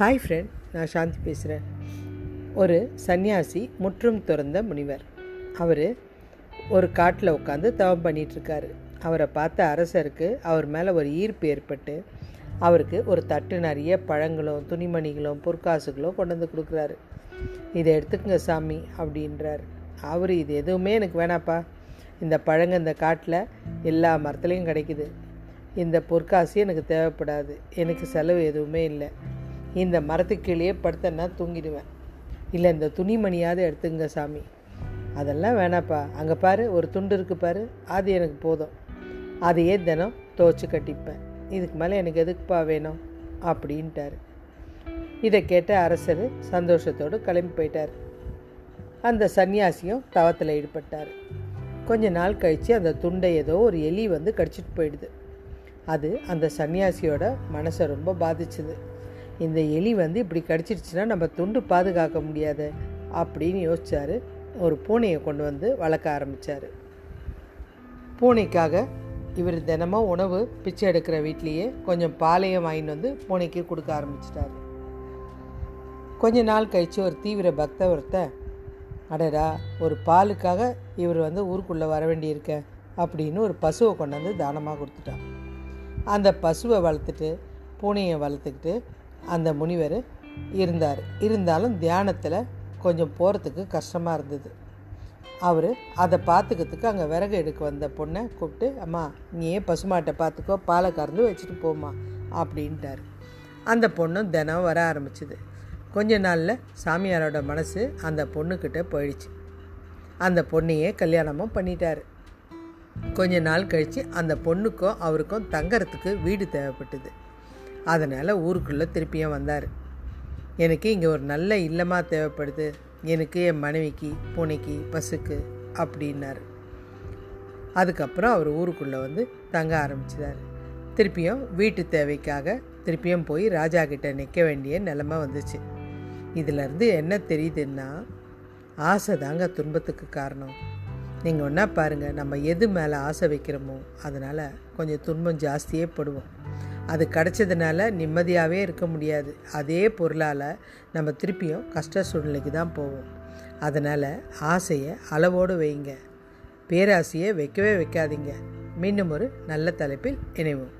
Hi friend நான் சாந்தி பேசுகிறேன் ஒரு சன்னியாசி முற்றும் துறந்த முனிவர். அவர் ஒரு காட்டில் உட்காந்து தவம் பண்ணிகிட்ருக்காரு அவரை பார்த்த அரசருக்கு அவர் மேலே ஒரு ஈர்ப்பு ஏற்பட்டு அவருக்கு ஒரு தட்டு நிறைய பழங்களும் துணிமணிகளும் பொற்காசுகளும் கொண்டு வந்து கொடுக்குறாரு. இதை எடுத்துக்கங்க சாமி அப்படின்றார். அவர் இது எதுவுமே எனக்கு வேணாப்பா. இந்த பழங்க இந்த காட்டில் எல்லா மரத்துலேயும் கிடைக்குது. இந்த பொற்காசு எனக்கு தேவைப்படாது. எனக்கு செலவு எதுவுமே இல்லை. இந்த மரத்துக்கு கீழே படுத்தேன்னா தூங்கிடுவேன். இல்லை இந்த துணிமணியாவது எடுத்துங்க சாமி. அதெல்லாம் வேணாப்பா. அங்கே பாரு ஒரு துண்டு இருக்கு பாரு. அது எனக்கு போதும். அதையே தினம் துவச்சி கட்டிப்பேன். இதுக்கு மேலே எனக்கு எதுக்குப்பா வேணும்? அப்படின்ட்டார். இதை கேட்ட அரசர் சந்தோஷத்தோடு கிளம்பி போயிட்டார். அந்த சன்னியாசியும் தவத்தில் ஈடுபட்டார். கொஞ்ச நாள் கழித்து அந்த துண்டை ஏதோ ஒரு எலி வந்து கடிச்சிட்டு போயிடுது. அது அந்த சன்னியாசியோட மனசை ரொம்ப பாதிச்சுது. இந்த எலி வந்து இப்படி கடிச்சிருச்சுன்னா நம்ம துண்டு பாதுகாக்க முடியாது அப்படின்னு யோசித்தார் ஒரு பூனையை கொண்டு வந்து வளர்க்க ஆரம்பித்தார் பூனைக்காக இவர் தினமும் உணவு பிச்சை எடுக்கிற வீட்லேயே கொஞ்சம் பாலையும் வாங்கிட்டு வந்து பூனைக்கு கொடுக்க ஆரம்பிச்சிட்டாரு. கொஞ்ச நாள் கழித்து ஒரு தீவிர பக்தவர்த்த அடடா ஒரு பாலுக்காக இவர் வந்து ஊருக்குள்ளே வர வேண்டியிருக்க அப்படின்னு ஒரு பசுவை கொண்டாந்து தானமாக கொடுத்துட்டான். அந்த பசுவை வளர்த்துட்டு பூனையை வளர்த்துக்கிட்டு அந்த முனிவர் இருந்தார். இருந்தாலும் தியானத்தில் கொஞ்சம் போகிறதுக்கு கஷ்டமாக இருந்தது. அவர் அதை பார்த்துக்கிறதுக்கு அங்கே விறகு எடுக்க வந்த பொண்ணை கூப்பிட்டு அம்மா நீயே பசுமாட்டை பார்த்துக்கோ பாலை கறந்து வச்சுட்டு போமா அப்படின்ட்டார். அந்த பொண்ணும் தினம் வர ஆரம்பிச்சுது. கொஞ்ச நாளில் சாமியாரோட மனசு அந்த பொண்ணுக்கிட்ட போயிடுச்சு. அந்த பொண்ணையே கல்யாணமும் பண்ணிட்டார். கொஞ்ச நாள் கழித்து அந்த பொண்ணுக்கும் அவருக்கும் தங்கறதுக்கு வீடு தேவைப்பட்டது. அதனால் ஊருக்குள்ளே திருப்பியும் வந்தார். எனக்கு இங்கே ஒரு நல்ல இல்லமாக தேவைப்படுது. எனக்கு என் மனைவிக்கு பூனைக்கு பசுக்கு அப்படின்னாரு. அதுக்கப்புறம் அவர் ஊருக்குள்ளே வந்து தங்க ஆரம்பிச்சிட்டார். திருப்பியும் வீட்டு தேவைக்காக திருப்பியும் போய் ராஜா கிட்ட நிற்க வேண்டிய நிலமை வந்துச்சு. இதிலேருந்து என்ன தெரியுதுன்னா ஆசை தாங்க துன்பத்துக்கு காரணம். நீங்கள் ஒன்றா பாருங்கள் நம்ம எது மேலே ஆசை வைக்கிறோமோ அதனால் கொஞ்சம் துன்பம் ஜாஸ்தியே படுவோம். அது கிடச்சதுனால நிம்மதியாகவே இருக்க முடியாது. அதே பொருளால் நம்ம திருப்பியும் கஷ்ட சூழ்நிலைக்கு தான் போவோம். அதனால் ஆசையை அளவோடு வைங்க. பேராசையை வைக்கவே வைக்காதீங்க. மீண்டும் ஒரு நல்ல தலைப்பில் இணைவோம்.